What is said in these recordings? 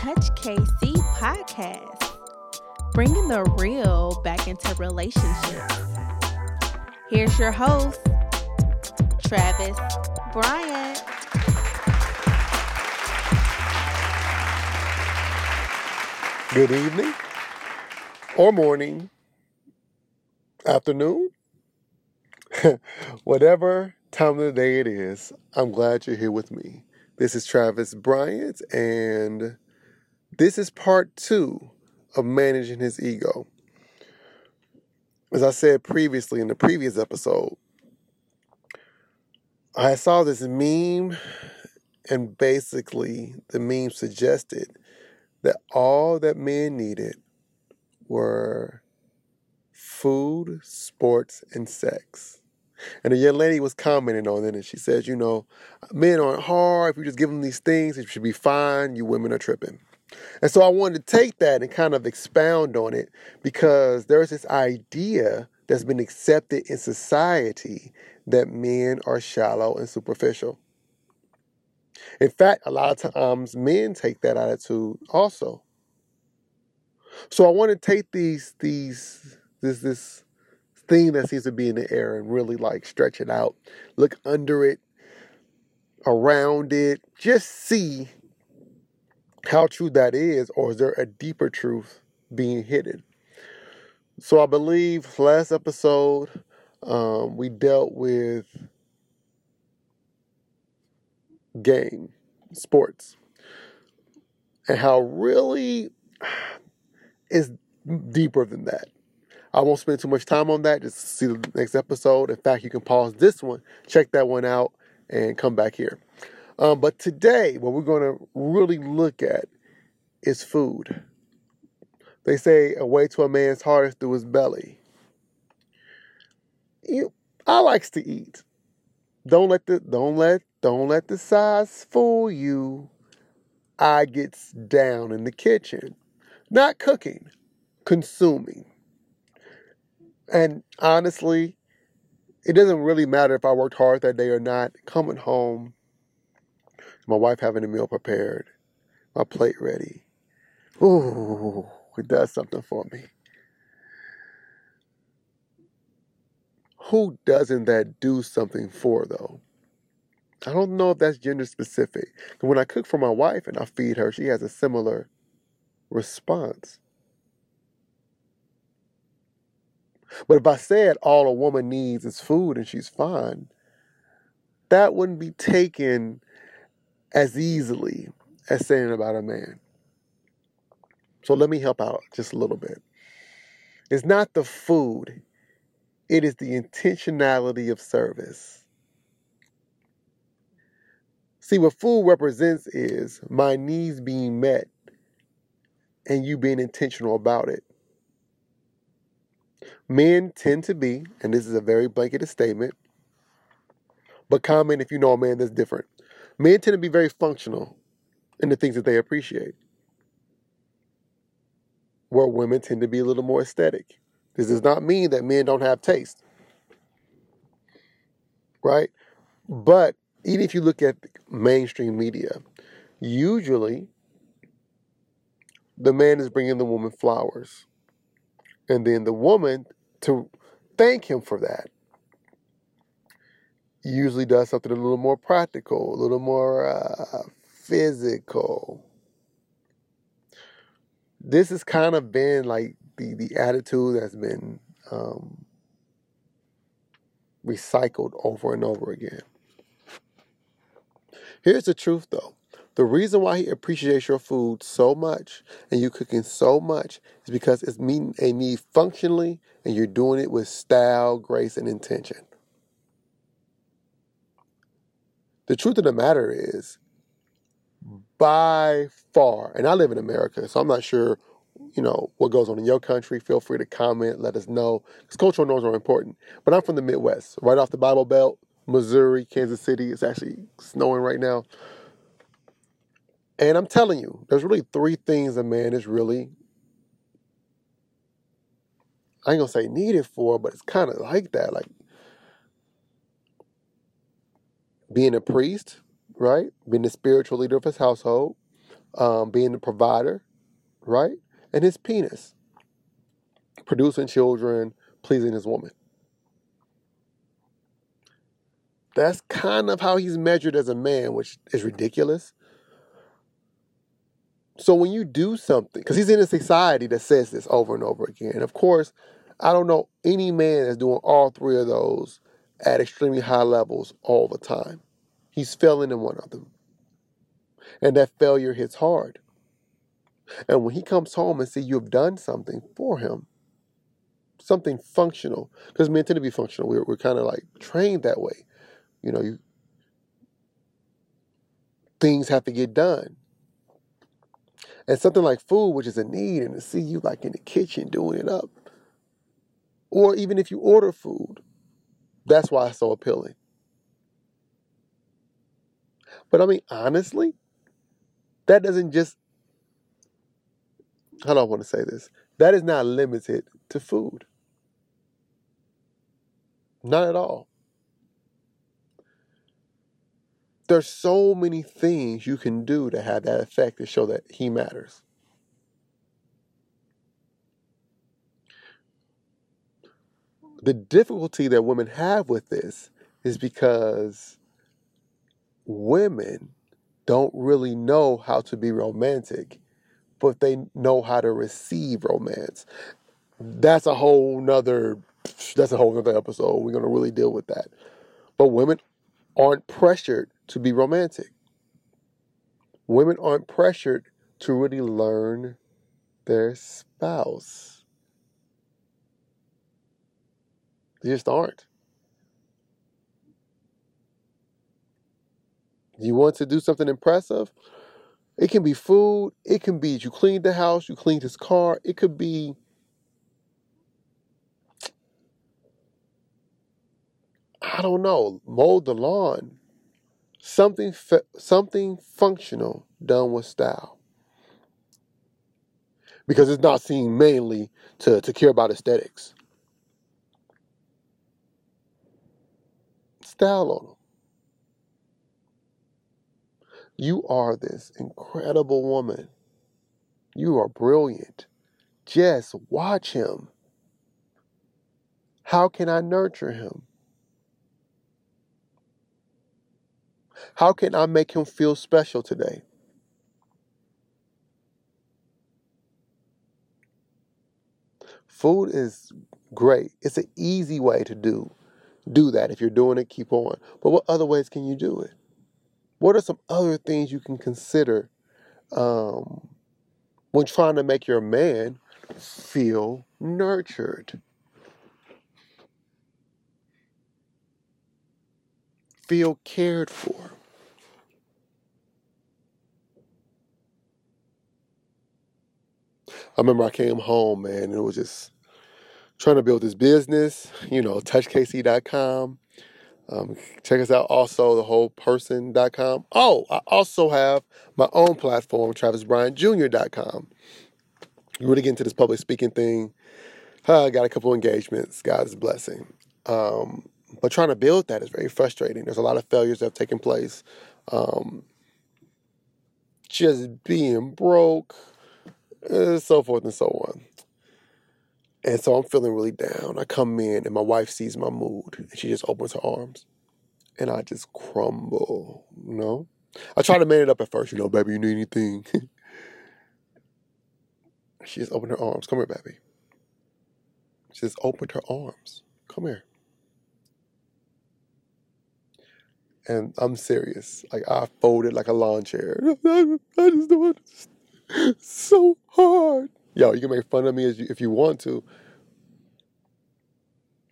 Touch KC podcast, bringing the real back into relationships. Here's your host, Travis Bryant. Good evening, or morning, afternoon, whatever time of the day it is. I'm glad you're here with me. This is Travis Bryant, and this is part two of managing his ego. As I said previously in the previous episode, I saw this meme, and basically, the meme suggested that all that men needed were food, sports, and sex. And a young lady was commenting on it, and she says, You know, men aren't hard. If you just give them these things, it should be fine. You women are tripping. And so I wanted to take that and kind of expound on it because there's this idea that's been accepted in society that men are shallow and superficial. In fact, a lot of times men take that attitude also. So I want to take these these this this thing that seems to be in the air and really like stretch it out, look under it, around it, just see how true that is, or is there a deeper truth being hidden? So I believe last episode um, we dealt with game, sports, and how really is deeper than that. I won't spend too much time on that. Just see the next episode. In fact, you can pause this one, check that one out, and come back here. Um, but today, what we're going to really look at is food. They say a way to a man's heart is through his belly. You, I likes to eat. Don't let the don't let don't let the size fool you. I gets down in the kitchen, not cooking, consuming. And honestly, it doesn't really matter if I worked hard that day or not. Coming home, my wife having a meal prepared, my plate ready. Ooh, it does something for me. Who doesn't that do something for though? I don't know if that's gender specific. When I cook for my wife and I feed her, she has a similar response. But if I said all a woman needs is food and she's fine, that wouldn't be taken as easily as saying about a man. So let me help out just a little bit. It's not the food, it is the intentionality of service. See, what food represents is my needs being met and you being intentional about it. Men tend to be, and this is a very blanketed statement, but comment if you know a man that's different. Men tend to be very functional in the things that they appreciate, where women tend to be a little more aesthetic. This does not mean that men don't have taste, right? But even if you look at mainstream media, usually the man is bringing the woman flowers. And then the woman, to thank him for that, usually does something a little more practical, a little more uh, physical. This has kind of been like the, the attitude that's been um, recycled over and over again. Here's the truth though. The reason why he appreciates your food so much and you cooking so much is because it's meeting a need functionally and you're doing it with style, grace, and intention. The truth of the matter is, by far, and I live in America, so I'm not sure, you know, what goes on in your country. Feel free to comment, let us know, because cultural norms are important. But I'm from the Midwest, right off the Bible Belt, Missouri, Kansas City. It's actually snowing right now. And I'm telling you, there's really three things a man is really, I ain't gonna say needed for, but it's kind of like that. Like being a priest, right? Being the spiritual leader of his household, um, being the provider, right? And his penis, producing children, pleasing his woman. That's kind of how he's measured as a man, which is ridiculous. So when you do something, because he's in a society that says this over and over again. Of course, I don't know any man that's doing all three of those at extremely high levels all the time. He's failing in one of them. And that failure hits hard. And when he comes home and see you have done something for him, something functional, because men tend to be functional. We're, we're kind of like trained that way. You know, you things have to get done. And something like food, which is a need, and to see you like in the kitchen doing it up. Or even if you order food, that's why it's so appealing. But I mean, honestly, that doesn't just, how do I want to say this? That is not limited to food. Not at all. There's so many things you can do to have that effect to show that he matters. The difficulty that women have with this is because women don't really know how to be romantic, but they know how to receive romance. That's a whole nother that's a whole nother episode. We're gonna really deal with that. But women aren't pressured to be romantic. Women aren't pressured to really learn their spouse. They just aren't. You want to do something impressive? It can be food. It can be you cleaned the house, you cleaned his car. It could be I don't know, mowed the lawn. Something something functional done with style. Because it's not seen mainly to, to care about aesthetics. Style on them. You are this incredible woman. You are brilliant. Just watch him. How can I nurture him? How can I make him feel special today? Food is great. It's an easy way to do do that. If you're doing it, keep on. But what other ways can you do it? What are some other things you can consider um, when trying to make your man feel nurtured? Feel cared for. I remember I came home, man, and it was just trying to build this business, you know, touchkc.com. Um, check us out also, the thewholeperson.com. Oh, I also have my own platform, travisbryantjr.com. Really get into this public speaking thing. Uh, I got a couple engagements. God's blessing. Um, but trying to build that is very frustrating. There's a lot of failures that have taken place. Um, just being broke, uh, so forth and so on. And so I'm feeling really down. I come in and my wife sees my mood and she just opens her arms. And I just crumble, you know? I try to man it up at first, you know, baby, you need anything? she just opened her arms. Come here, baby. She just opened her arms. Come here. And I'm serious. Like I folded like a lawn chair. I just don't understand. So hard. Yo, you can make fun of me you, if you want to.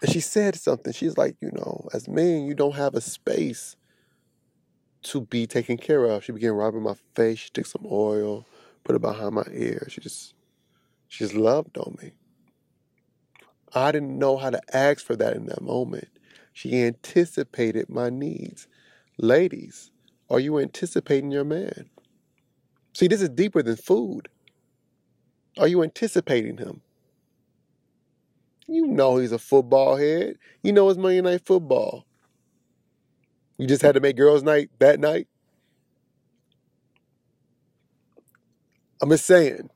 And she said something. She's like, you know, as men, you don't have a space to be taken care of. She began rubbing my face. She took some oil, put it behind my ear. She just, she just loved on me. I didn't know how to ask for that in that moment. She anticipated my needs. Ladies, are you anticipating your man? See, this is deeper than food. Are you anticipating him? You know he's a football head. You know it's Monday Night Football. You just had to make girls' night that night? I'm just saying.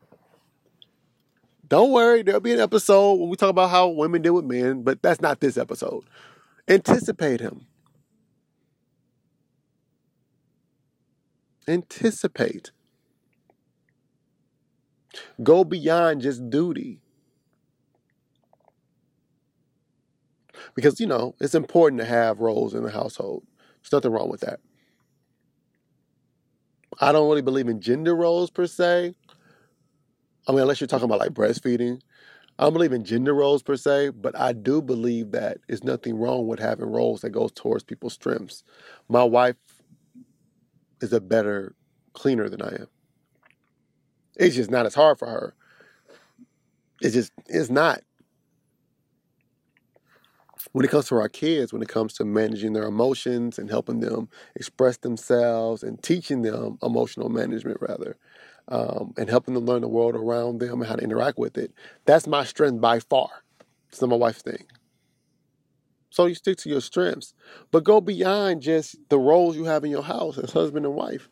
Don't worry, there'll be an episode when we talk about how women deal with men, but that's not this episode. Anticipate him. Anticipate. Go beyond just duty. Because, you know, it's important to have roles in the household. There's nothing wrong with that. I don't really believe in gender roles per se. I mean, unless you're talking about like breastfeeding. I don't believe in gender roles per se, but I do believe that there's nothing wrong with having roles that goes towards people's strengths. My wife is a better cleaner than I am. It's just not as hard for her. It's just it's not when it comes to our kids, when it comes to managing their emotions and helping them express themselves and teaching them emotional management, rather, um, and helping them learn the world around them and how to interact with it, that's my strength by far. It's not my wife's thing. So you stick to your strengths, but go beyond just the roles you have in your house as husband and wife.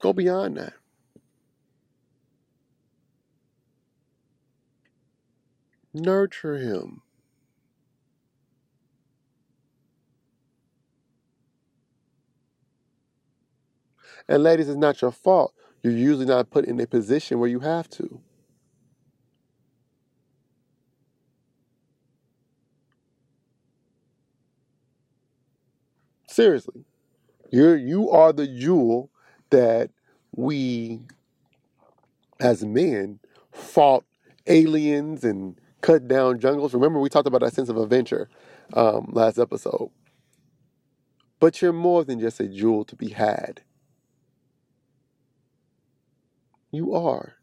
Go beyond that. Nurture him. And ladies, it's not your fault. You're usually not put in a position where you have to. Seriously. You're you are the jewel that we as men fought aliens and cut down jungles. Remember we talked about that sense of adventure um, last episode. But you're more than just a jewel to be had. You are.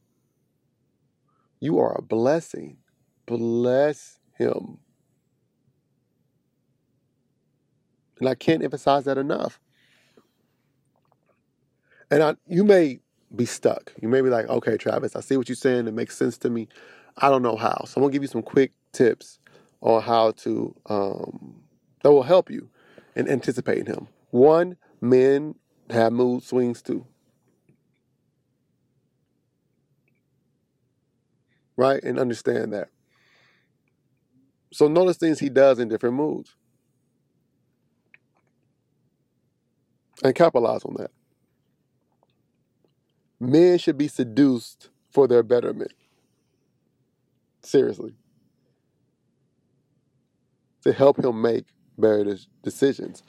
You are a blessing. Bless him. And I can't emphasize that enough. And I, you may be stuck. You may be like, okay, Travis, I see what you're saying. It makes sense to me. I don't know how. So I'm to give you some quick tips on how to, um, that will help you in anticipating him. One, men have mood swings too. right? And understand that. So notice things he does in different moods. And capitalize on that. Men should be seduced for their betterment. Seriously. To help him make better decisions.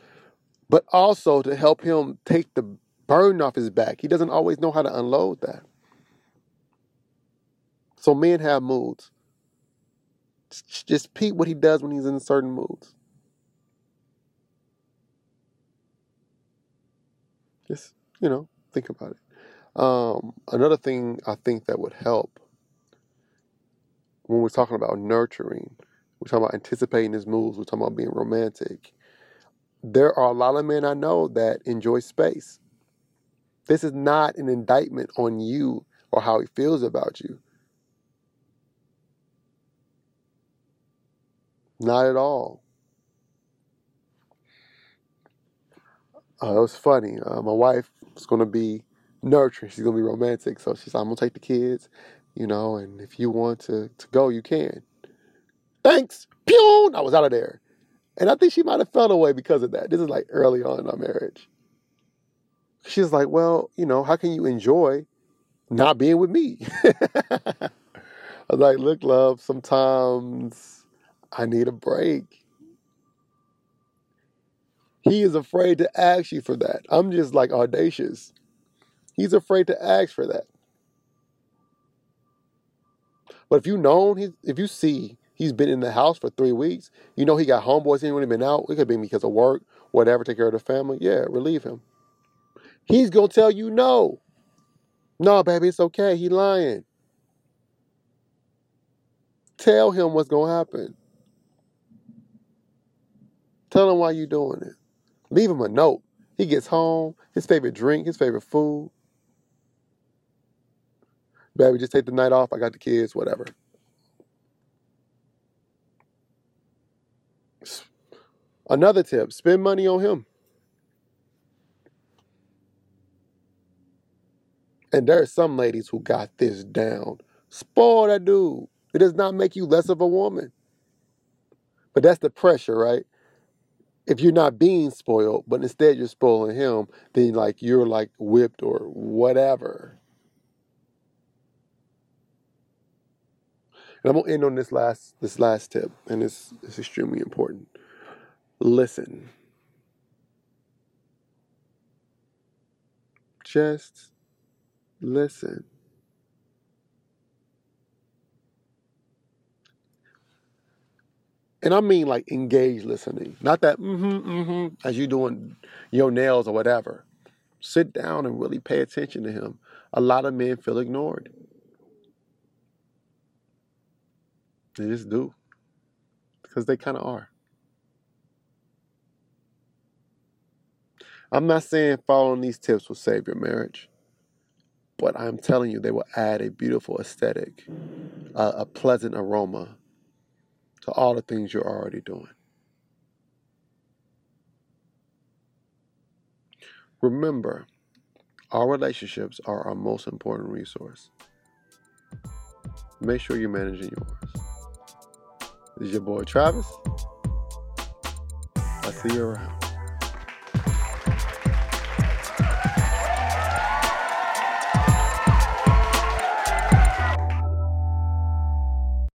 But also to help him take the burden off his back. He doesn't always know how to unload that. So men have moods. Just peep what he does when he's in certain moods. Just, you know, think about it. Um, another thing I think that would help when we're talking about nurturing, we're talking about anticipating his moves, we're talking about being romantic. There are a lot of men I know that enjoy space. This is not an indictment on you or how he feels about you. Not at all. Uh, it was funny. Uh, my wife is going to be nurturing. She's going to be romantic. So she's, I'm going to take the kids, you know, and if you want to, to go, you can. Thanks. Pew! I was out of there. And I think she might have felt away because of that. This is like early on in our marriage. She's like, well, you know, how can you enjoy not being with me? I was like, look, love, sometimes I need a break. He is afraid to ask you for that. I'm just like audacious. He's afraid to ask for that. But if you know, if you see he's been in the house for three weeks, you know he got homeboys he ain't been out. It could be because of work, whatever, take care of the family. Yeah, relieve him. He's gonna tell you no. No, baby, it's okay. He lying. Tell him what's gonna happen. Tell him why you doing it. Leave him a note. He gets home, his favorite drink, his favorite food baby, just take the night off. I got the kids, whatever. Another tip spend money on him. And there are some ladies who got this down. Spoil that dude. It does not make you less of a woman. But that's the pressure, right? If you're not being spoiled, but instead you're spoiling him, then like you're like whipped or whatever. And I'm gonna end on this last this last tip, and it's it's extremely important. Listen. Just listen. And I mean like engaged listening, not that mm-hmm, mm-hmm, as you doing your nails or whatever. Sit down and really pay attention to him. A lot of men feel ignored. They just do. Because they kind of are. I'm not saying following these tips will save your marriage, but I'm telling you they will add a beautiful aesthetic, a, a pleasant aroma to all the things you're already doing. Remember, our relationships are our most important resource. Make sure you're managing yours. This is your boy Travis. I'll see you around.